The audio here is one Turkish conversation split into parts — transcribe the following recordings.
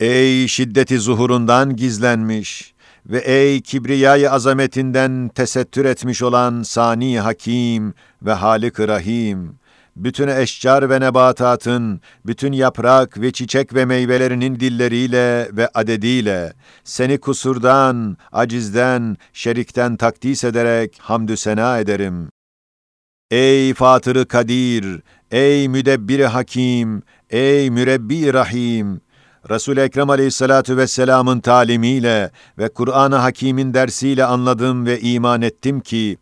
Ey şiddeti zuhurundan gizlenmiş ve ey kibriyayı azametinden tesettür etmiş olan Sani Hakim ve halik Rahim! bütün eşcar ve nebatatın, bütün yaprak ve çiçek ve meyvelerinin dilleriyle ve adediyle, seni kusurdan, acizden, şerikten takdis ederek hamdü sena ederim. Ey Fatırı Kadir, ey Müdebbir Hakim, ey Mürebbi Rahim, Resul-i Ekrem aleyhissalatu vesselamın talimiyle ve Kur'an-ı Hakîm'in dersiyle anladım ve iman ettim ki,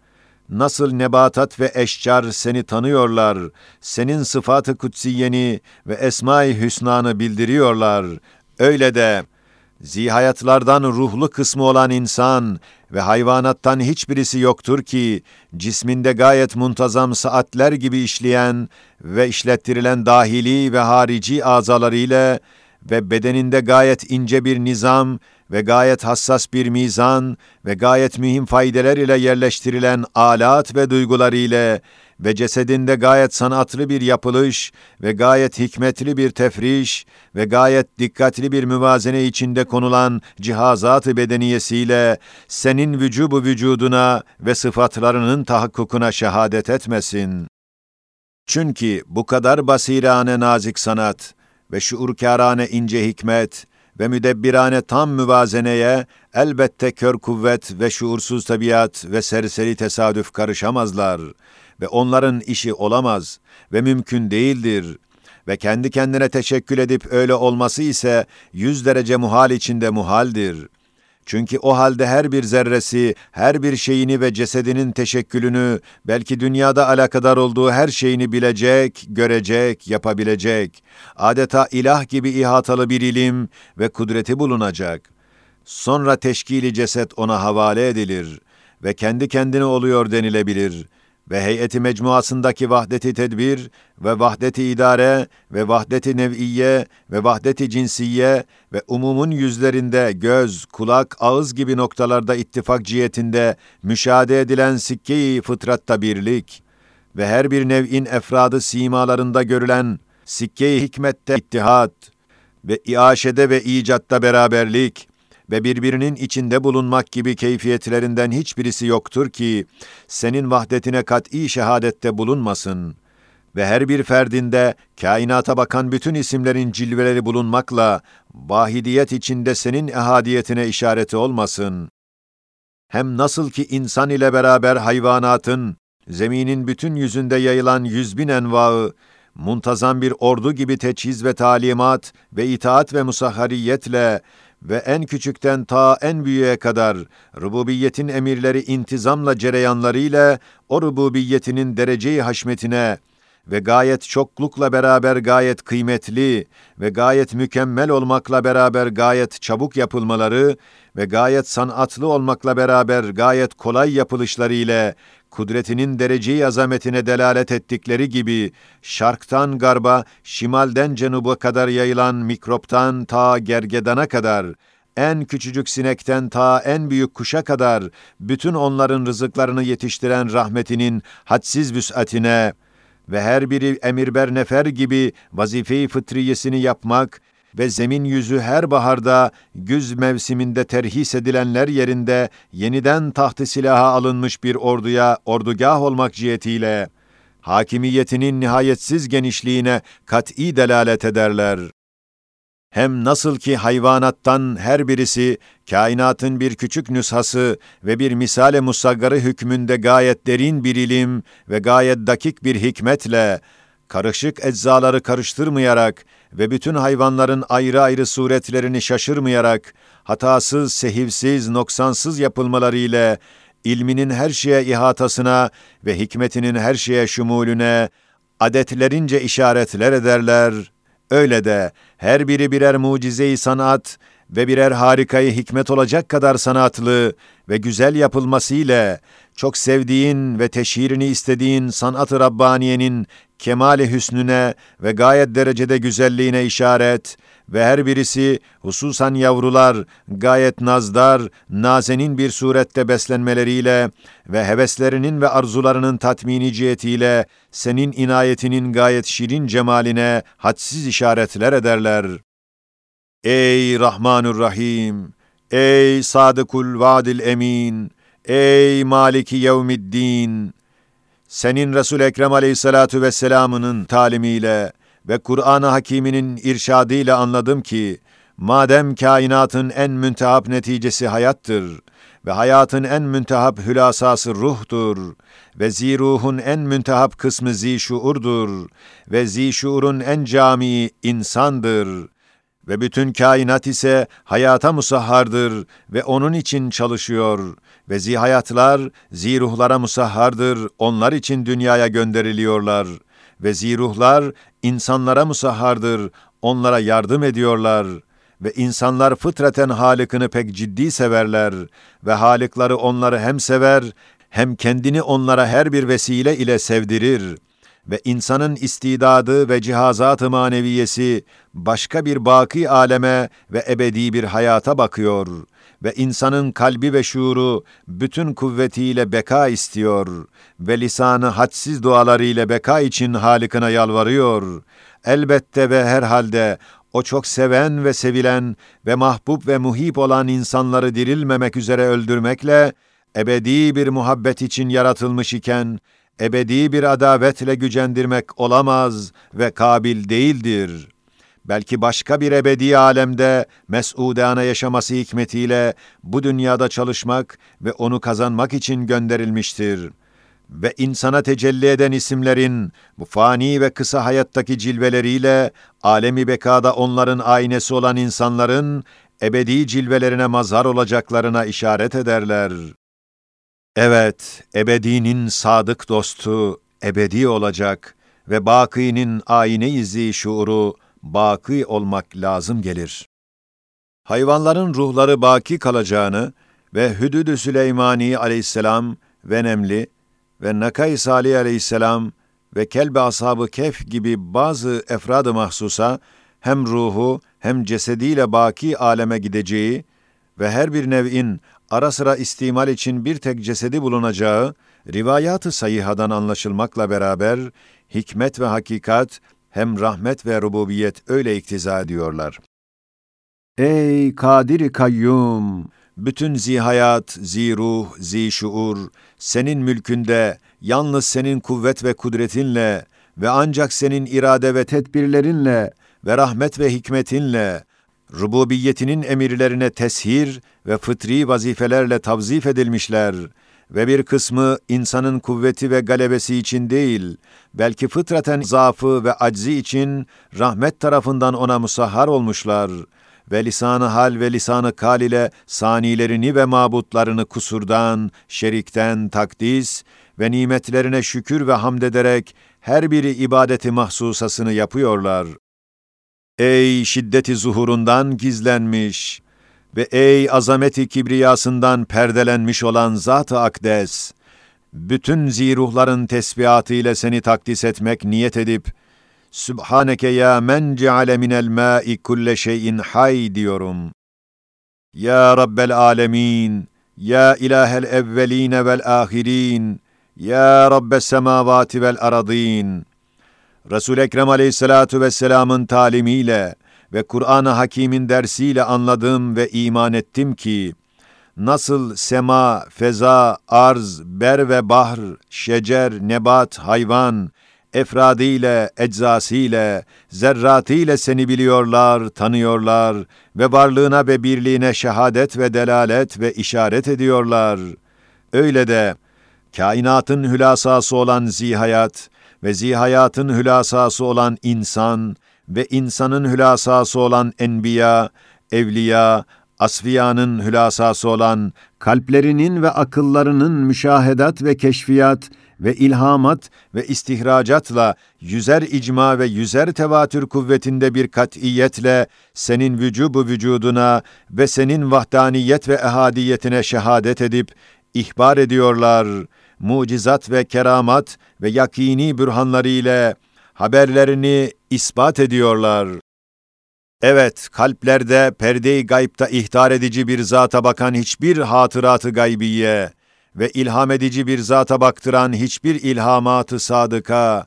Nasıl nebatat ve eşcar seni tanıyorlar, senin sıfatı kutsiyeni ve esma-i hüsnanı bildiriyorlar. Öyle de zihayatlardan ruhlu kısmı olan insan ve hayvanattan hiçbirisi yoktur ki cisminde gayet muntazam saatler gibi işleyen ve işlettirilen dahili ve harici azalarıyla ve bedeninde gayet ince bir nizam ve gayet hassas bir mizan ve gayet mühim faydeler ile yerleştirilen alat ve duygular ile ve cesedinde gayet sanatlı bir yapılış ve gayet hikmetli bir tefriş ve gayet dikkatli bir müvazene içinde konulan cihazat-ı bedeniyesiyle senin vücubu vücuduna ve sıfatlarının tahakkukuna şehadet etmesin. Çünkü bu kadar basirane nazik sanat ve şuurkârane ince hikmet ve müdebbirane tam müvazeneye elbette kör kuvvet ve şuursuz tabiat ve serseri tesadüf karışamazlar ve onların işi olamaz ve mümkün değildir ve kendi kendine teşekkül edip öyle olması ise yüz derece muhal içinde muhaldir. Çünkü o halde her bir zerresi, her bir şeyini ve cesedinin teşekkülünü, belki dünyada alakadar olduğu her şeyini bilecek, görecek, yapabilecek, adeta ilah gibi ihatalı bir ilim ve kudreti bulunacak. Sonra teşkili ceset ona havale edilir ve kendi kendine oluyor denilebilir ve heyeti mecmuasındaki vahdeti tedbir ve vahdeti idare ve vahdeti nev'iye ve vahdeti cinsiye ve umumun yüzlerinde göz, kulak, ağız gibi noktalarda ittifak cihetinde müşahede edilen sikke-i fıtratta birlik ve her bir nev'in efradı simalarında görülen sikke-i hikmette ittihat ve iaşede ve icatta beraberlik ve birbirinin içinde bulunmak gibi keyfiyetlerinden hiçbirisi yoktur ki, senin vahdetine kat'i şehadette bulunmasın ve her bir ferdinde kainata bakan bütün isimlerin cilveleri bulunmakla, vahidiyet içinde senin ehadiyetine işareti olmasın. Hem nasıl ki insan ile beraber hayvanatın, zeminin bütün yüzünde yayılan yüz bin envaı, muntazam bir ordu gibi teçhiz ve talimat ve itaat ve musahhariyetle ve en küçükten ta en büyüğe kadar rububiyetin emirleri intizamla cereyanlarıyla o rububiyetinin dereceyi haşmetine ve gayet çoklukla beraber gayet kıymetli ve gayet mükemmel olmakla beraber gayet çabuk yapılmaları ve gayet sanatlı olmakla beraber gayet kolay yapılışları ile kudretinin dereceyi azametine delalet ettikleri gibi, şarktan garba, şimalden cenuba kadar yayılan mikroptan ta gergedana kadar, en küçücük sinekten ta en büyük kuşa kadar, bütün onların rızıklarını yetiştiren rahmetinin hadsiz vüs'atine ve her biri emirber nefer gibi vazife-i fıtriyesini yapmak ve zemin yüzü her baharda, güz mevsiminde terhis edilenler yerinde yeniden tahtı silaha alınmış bir orduya ordugah olmak cihetiyle, hakimiyetinin nihayetsiz genişliğine kat'i delalet ederler. Hem nasıl ki hayvanattan her birisi kainatın bir küçük nüshası ve bir misale musaggarı hükmünde gayet derin bir ilim ve gayet dakik bir hikmetle karışık eczaları karıştırmayarak ve bütün hayvanların ayrı ayrı suretlerini şaşırmayarak, hatasız, sehivsiz, noksansız yapılmaları ile ilminin her şeye ihatasına ve hikmetinin her şeye şumulüne, adetlerince işaretler ederler. Öyle de her biri birer mucize-i sanat ve birer harikayı hikmet olacak kadar sanatlı ve güzel yapılması ile çok sevdiğin ve teşhirini istediğin sanat-ı Rabbaniye'nin kemale hüsnüne ve gayet derecede güzelliğine işaret ve her birisi hususan yavrular gayet nazdar, nazenin bir surette beslenmeleriyle ve heveslerinin ve arzularının tatmini cihetiyle senin inayetinin gayet şirin cemaline hadsiz işaretler ederler. Ey Rahmanur Rahim, ey Sadıkul Vadil Emin, ey Maliki Yevmiddin, senin Resul Ekrem Aleyhissalatu vesselam'ının talimiyle ve Kur'an-ı Hakîm'inin irşadıyla anladım ki madem kainatın en müntehap neticesi hayattır ve hayatın en müntehap hülasası ruhtur ve ziruhun en müntehap kısmı zişuurdur ve zişuurun en camii insandır ve bütün kainat ise hayata musahhardır ve onun için çalışıyor. Ve zihayatlar ziruhlara musahhardır, onlar için dünyaya gönderiliyorlar. Ve ziruhlar insanlara musahhardır, onlara yardım ediyorlar. Ve insanlar fıtraten Halık'ını pek ciddi severler. Ve Halıkları onları hem sever hem kendini onlara her bir vesile ile sevdirir ve insanın istidadı ve cihazat-ı maneviyesi başka bir baki aleme ve ebedi bir hayata bakıyor ve insanın kalbi ve şuuru bütün kuvvetiyle beka istiyor ve lisanı hadsiz dualarıyla beka için Halık'ına yalvarıyor. Elbette ve herhalde o çok seven ve sevilen ve mahbub ve muhip olan insanları dirilmemek üzere öldürmekle, ebedi bir muhabbet için yaratılmış iken, ebedi bir adavetle gücendirmek olamaz ve kabil değildir. Belki başka bir ebedi alemde mes'udane yaşaması hikmetiyle bu dünyada çalışmak ve onu kazanmak için gönderilmiştir.'' ve insana tecelli eden isimlerin bu fani ve kısa hayattaki cilveleriyle alemi bekada onların aynesi olan insanların ebedi cilvelerine mazhar olacaklarına işaret ederler. Evet, ebedinin sadık dostu ebedi olacak ve bakinin ayine izi şuuru baki olmak lazım gelir. Hayvanların ruhları baki kalacağını ve Hüdüd-ü Süleymani aleyhisselam ve Nemli ve Nakay Salih aleyhisselam ve Kelbe ashabı Kef gibi bazı efrad-ı mahsusa hem ruhu hem cesediyle baki aleme gideceği ve her bir nev'in ara sıra istimal için bir tek cesedi bulunacağı rivayat-ı sayıhadan anlaşılmakla beraber hikmet ve hakikat hem rahmet ve rububiyet öyle iktiza ediyorlar. Ey Kadir Kayyum! bütün zihayat, ziruh, zişuur, senin mülkünde, yalnız senin kuvvet ve kudretinle ve ancak senin irade ve tedbirlerinle ve rahmet ve hikmetinle, rububiyetinin emirlerine teshir ve fıtri vazifelerle tavzif edilmişler ve bir kısmı insanın kuvveti ve galebesi için değil, belki fıtraten zaafı ve aczi için rahmet tarafından ona musahhar olmuşlar.'' ve lisanı hal ve lisanı kal ile sanilerini ve mabutlarını kusurdan, şerikten takdis ve nimetlerine şükür ve hamd ederek her biri ibadeti mahsusasını yapıyorlar. Ey şiddeti zuhurundan gizlenmiş ve ey azameti kibriyasından perdelenmiş olan Zat-ı Akdes, bütün ziruhların tesbihatı ile seni takdis etmek niyet edip, Sübhaneke ya men ceale minel ma'i kulle şeyin hay diyorum. Ya Rabbel alemin, ya ilahel evveline vel ahirin, ya Rabbes semavati vel aradin. Resul-i Ekrem aleyhissalatu vesselamın talimiyle ve Kur'an-ı Hakîm'in dersiyle anladım ve iman ettim ki, nasıl sema, feza, arz, ber ve bahr, şecer, nebat, hayvan, efradıyla, eczasıyla, zerratıyla seni biliyorlar, tanıyorlar ve varlığına ve birliğine şehadet ve delalet ve işaret ediyorlar. Öyle de kainatın hülasası olan zihayat ve zihayatın hülasası olan insan ve insanın hülasası olan enbiya, evliya, asfiyanın hülasası olan kalplerinin ve akıllarının müşahedat ve keşfiyat ve ilhamat ve istihracatla yüzer icma ve yüzer tevatür kuvvetinde bir katiyetle senin vücubu vücuduna ve senin vahdaniyet ve ehadiyetine şehadet edip ihbar ediyorlar. Mucizat ve keramat ve yakini bürhanları ile haberlerini ispat ediyorlar. Evet, kalplerde perde-i gaybta ihtar edici bir zata bakan hiçbir hatıratı gaybiye, ve ilham edici bir zata baktıran hiçbir ilhamatı sadıka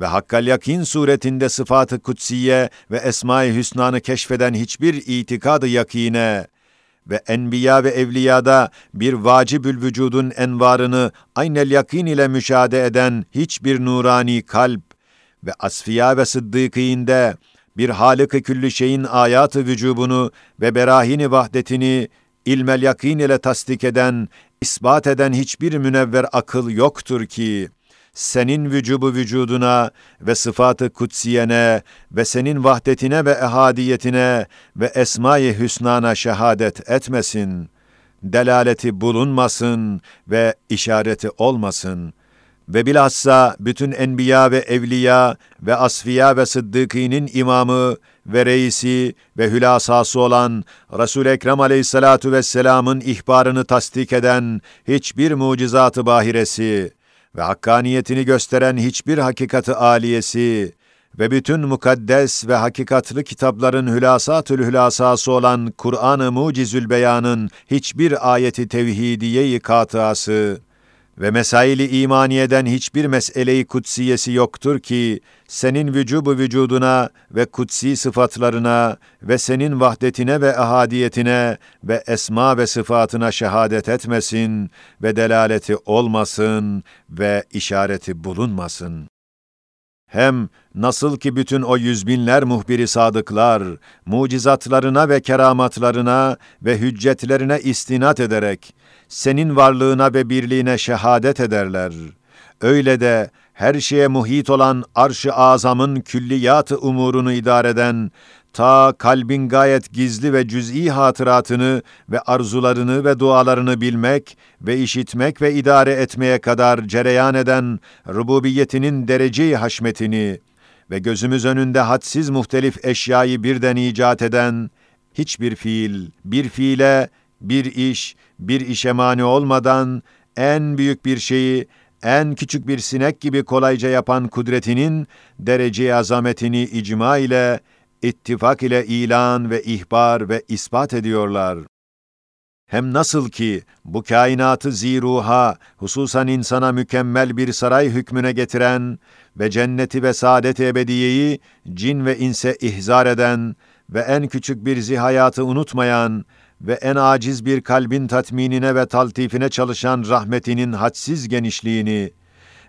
ve hakkal yakin suretinde sıfatı kutsiye ve esma-i hüsnanı keşfeden hiçbir itikadı yakine ve enbiya ve evliyada bir vacibül vücudun envarını aynel yakin ile müşahede eden hiçbir nurani kalp ve asfiya ve sıddıkîinde bir halık-ı küllü şeyin ayatı vücubunu ve berahini vahdetini ilmel yakin ile tasdik eden, ispat eden hiçbir münevver akıl yoktur ki, senin vücubu vücuduna ve sıfatı kutsiyene ve senin vahdetine ve ehadiyetine ve esma-i hüsnana şehadet etmesin, delaleti bulunmasın ve işareti olmasın.'' ve bilhassa bütün enbiya ve evliya ve asfiya ve sıddıkinin imamı ve reisi ve hülasası olan Resul Ekrem Aleyhissalatu vesselam'ın ihbarını tasdik eden hiçbir mucizatı bahiresi ve hakkaniyetini gösteren hiçbir hakikati aliyesi ve bütün mukaddes ve hakikatlı kitapların hülasatül hülasası olan Kur'an-ı Mucizül Beyan'ın hiçbir ayeti tevhidiye-i katıası ve mesaili imaniyeden hiçbir meseleyi kutsiyesi yoktur ki, senin vücubu vücuduna ve kutsi sıfatlarına ve senin vahdetine ve ahadiyetine ve esma ve sıfatına şehadet etmesin ve delaleti olmasın ve işareti bulunmasın. Hem nasıl ki bütün o yüz binler muhbiri sadıklar, mucizatlarına ve keramatlarına ve hüccetlerine istinat ederek, senin varlığına ve birliğine şehadet ederler. Öyle de her şeye muhit olan arş-ı azamın külliyat-ı umurunu idare eden, ta kalbin gayet gizli ve cüz'i hatıratını ve arzularını ve dualarını bilmek ve işitmek ve idare etmeye kadar cereyan eden rububiyetinin derece-i haşmetini ve gözümüz önünde hadsiz muhtelif eşyayı birden icat eden, hiçbir fiil, bir fiile, bir iş, bir işe mani olmadan en büyük bir şeyi en küçük bir sinek gibi kolayca yapan kudretinin derece azametini icma ile, ittifak ile ilan ve ihbar ve ispat ediyorlar. Hem nasıl ki bu kainatı ziruha, hususan insana mükemmel bir saray hükmüne getiren ve cenneti ve saadet ebediyeyi cin ve inse ihzar eden ve en küçük bir zihayatı unutmayan ve en aciz bir kalbin tatminine ve taltifine çalışan rahmetinin hadsiz genişliğini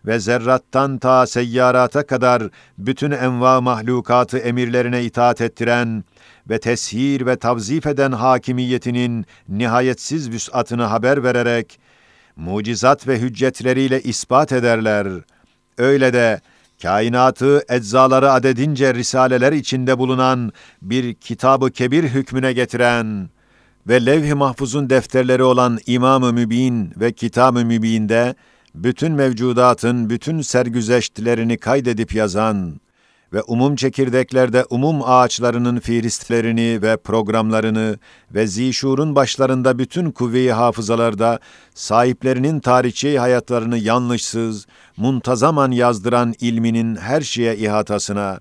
ve zerrattan ta seyyarata kadar bütün enva mahlukatı emirlerine itaat ettiren ve teshir ve tavzif eden hakimiyetinin nihayetsiz vüs'atını haber vererek, mucizat ve hüccetleriyle ispat ederler. Öyle de, kainatı eczaları adedince risaleler içinde bulunan bir kitabı kebir hükmüne getiren, ve levh-i mahfuzun defterleri olan İmam-ı Mübin ve Kitab-ı Mübin'de bütün mevcudatın bütün sergüzeştlerini kaydedip yazan ve umum çekirdeklerde umum ağaçlarının firistlerini ve programlarını ve zişurun başlarında bütün kuvve-i hafızalarda sahiplerinin tarihçi hayatlarını yanlışsız, muntazaman yazdıran ilminin her şeye ihatasına,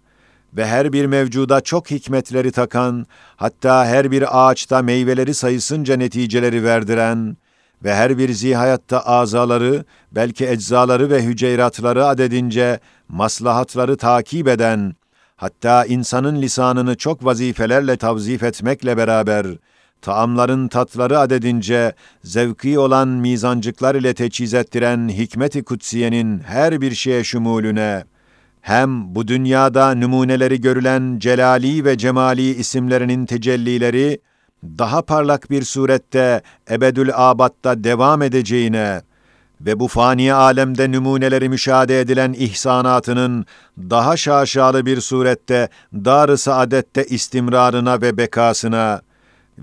ve her bir mevcuda çok hikmetleri takan, hatta her bir ağaçta meyveleri sayısınca neticeleri verdiren ve her bir zihayatta azaları, belki eczaları ve hüceyratları adedince maslahatları takip eden, hatta insanın lisanını çok vazifelerle tavzif etmekle beraber, taamların tatları adedince zevki olan mizancıklar ile teçhiz ettiren hikmet-i kutsiyenin her bir şeye şumulüne, hem bu dünyada numuneleri görülen celali ve cemali isimlerinin tecellileri, daha parlak bir surette ebedül abatta devam edeceğine ve bu fani alemde numuneleri müşahede edilen ihsanatının daha şaşalı bir surette dar-ı saadette istimrarına ve bekasına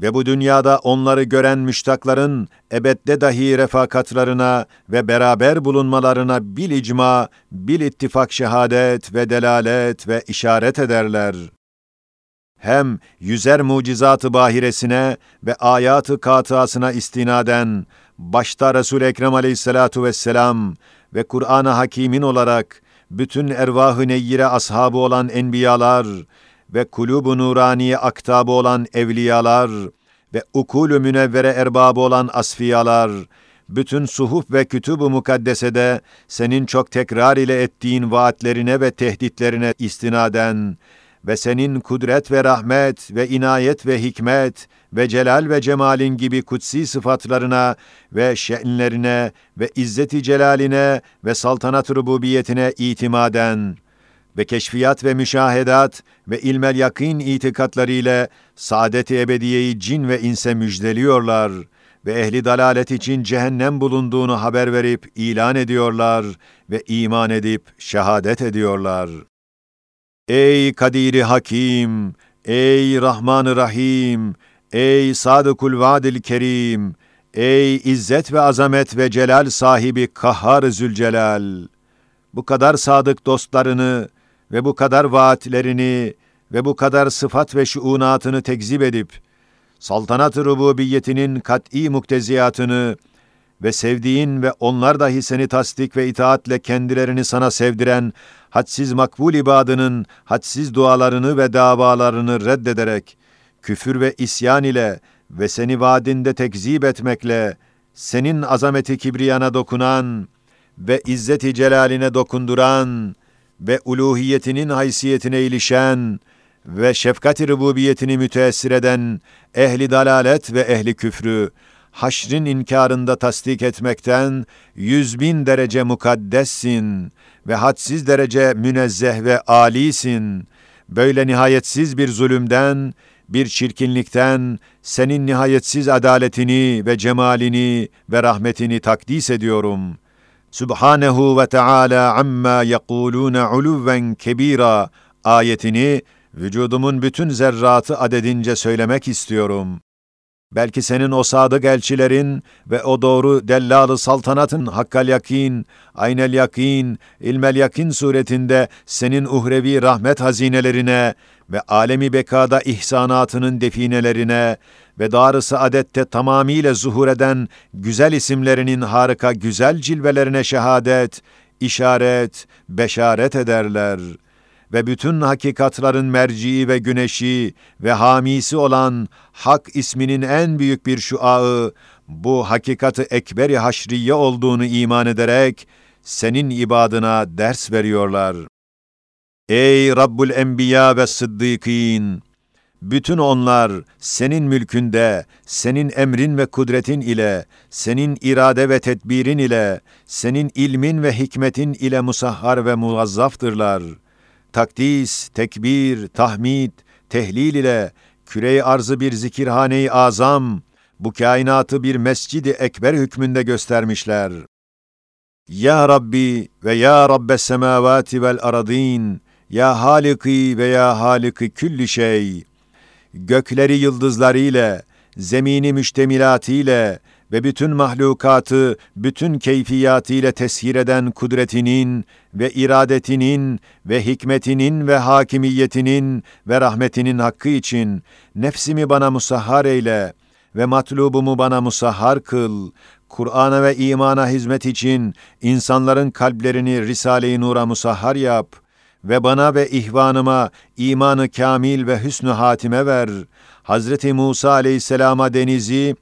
ve bu dünyada onları gören müştakların ebedde dahi refakatlarına ve beraber bulunmalarına bil icma, bil ittifak şehadet ve delalet ve işaret ederler. Hem yüzer mucizatı bahiresine ve ayatı katıasına istinaden, başta Resul Ekrem Aleyhissalatu vesselam ve Kur'an-ı Hakîm'in olarak bütün ervah-ı neyyire ashabı olan enbiyalar ve kulub-u nuraniye aktabı olan evliyalar ve ukul-ü münevvere erbabı olan asfiyalar bütün suhuf ve kütüb-ü mukaddesede senin çok tekrar ile ettiğin vaatlerine ve tehditlerine istinaden ve senin kudret ve rahmet ve inayet ve hikmet ve celal ve cemalin gibi kutsi sıfatlarına ve şe'nlerine ve izzeti celaline ve saltanat rububiyetine itimaden ve keşfiyat ve müşahedat ve ilmel yakîn itikatlarıyla saadet-i ebediyeyi cin ve inse müjdeliyorlar ve ehli dalalet için cehennem bulunduğunu haber verip ilan ediyorlar ve iman edip şehadet ediyorlar. Ey Kadiri Hakim, ey Rahman-ı Rahim, ey Sadıkul Vadil Kerim, ey İzzet ve azamet ve celal sahibi Kahhar Zülcelal! Bu kadar sadık dostlarını ve bu kadar vaatlerini ve bu kadar sıfat ve şuunatını tekzip edip, saltanat-ı rububiyetinin kat'i mukteziyatını ve sevdiğin ve onlar dahi seni tasdik ve itaatle kendilerini sana sevdiren hadsiz makbul ibadının hadsiz dualarını ve davalarını reddederek, küfür ve isyan ile ve seni vaadinde tekzip etmekle, senin azameti kibriyana dokunan ve izzeti celaline dokunduran ve uluhiyetinin haysiyetine ilişen ve şefkat-i rububiyetini müteessir eden ehli dalalet ve ehli küfrü, haşrin inkarında tasdik etmekten yüz bin derece mukaddessin ve hadsiz derece münezzeh ve alisin. Böyle nihayetsiz bir zulümden, bir çirkinlikten senin nihayetsiz adaletini ve cemalini ve rahmetini takdis ediyorum. Subhanehu ve Teala amma yekulune uluven kebira ayetini vücudumun bütün zerratı adedince söylemek istiyorum. Belki senin o sadık elçilerin ve o doğru dellalı saltanatın hakkal yakin, aynel yakin, ilmel yakin suretinde senin uhrevi rahmet hazinelerine ve alemi bekada ihsanatının definelerine ve dar-ı saadette tamamiyle zuhur eden güzel isimlerinin harika güzel cilvelerine şehadet, işaret, beşaret ederler.'' Ve bütün hakikatların merciği ve güneşi ve hamisi olan Hak isminin en büyük bir şuağı, bu hakikatı ekberi haşriye olduğunu iman ederek, senin ibadına ders veriyorlar. Ey Rabbul Enbiya ve Sıddıkîn! Bütün onlar senin mülkünde, senin emrin ve kudretin ile, senin irade ve tedbirin ile, senin ilmin ve hikmetin ile musahhar ve muvazzaftırlar.'' Takdis, tekbir, tahmid, tehlil ile küre arzı bir zikirhane-i azam, bu kainatı bir mescidi ekber hükmünde göstermişler. Ya Rabbi ve Ya Rabbes semavati vel aradin, Ya Haliki ve Ya Haliki külli şey, gökleri yıldızlarıyla, zemini müştemilatiyle, ve bütün mahlukatı bütün keyfiyatıyla teshir eden kudretinin ve iradetinin ve hikmetinin ve hakimiyetinin ve rahmetinin hakkı için nefsimi bana musahhar eyle ve matlubumu bana musahhar kıl. Kur'an'a ve imana hizmet için insanların kalplerini Risale-i Nur'a musahhar yap ve bana ve ihvanıma imanı kamil ve hüsnü hatime ver. Hazreti Musa aleyhisselama denizi,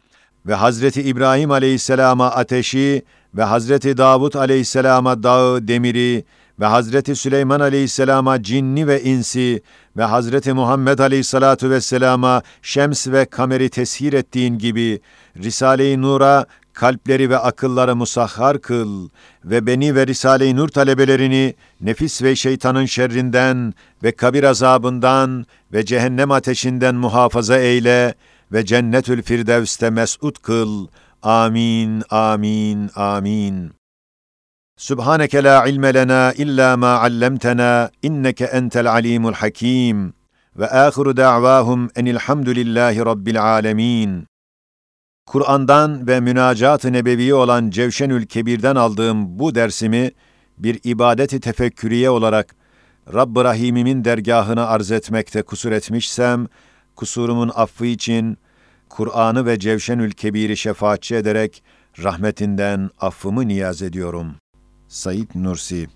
ve Hazreti İbrahim aleyhisselama ateşi ve Hazreti Davud aleyhisselama dağı, demiri ve Hazreti Süleyman aleyhisselama cinni ve insi ve Hazreti Muhammed aleyhissalatu vesselama şems ve kameri teshir ettiğin gibi Risale-i Nur'a kalpleri ve akılları musahhar kıl ve beni ve Risale-i Nur talebelerini nefis ve şeytanın şerrinden ve kabir azabından ve cehennem ateşinden muhafaza eyle.'' Ve cennetül firdevste mes'ud kıl. Amin, amin, amin. Subhaneke la ilme lena illa ma allamtena inneke entel alimul hakim. Ve ahiru da'vahum enilhamdülillahi rabbil alemin. Kur'an'dan ve münacat-ı nebevi olan Cevşenül Kebir'den aldığım bu dersimi bir ibadeti tefekküriye olarak Rabb-ı Rahim'imin dergahına arz etmekte kusur etmişsem, kusurumun affı için Kur'an'ı ve Cevşenül Kebir'i şefaatçi ederek rahmetinden affımı niyaz ediyorum. Said Nursi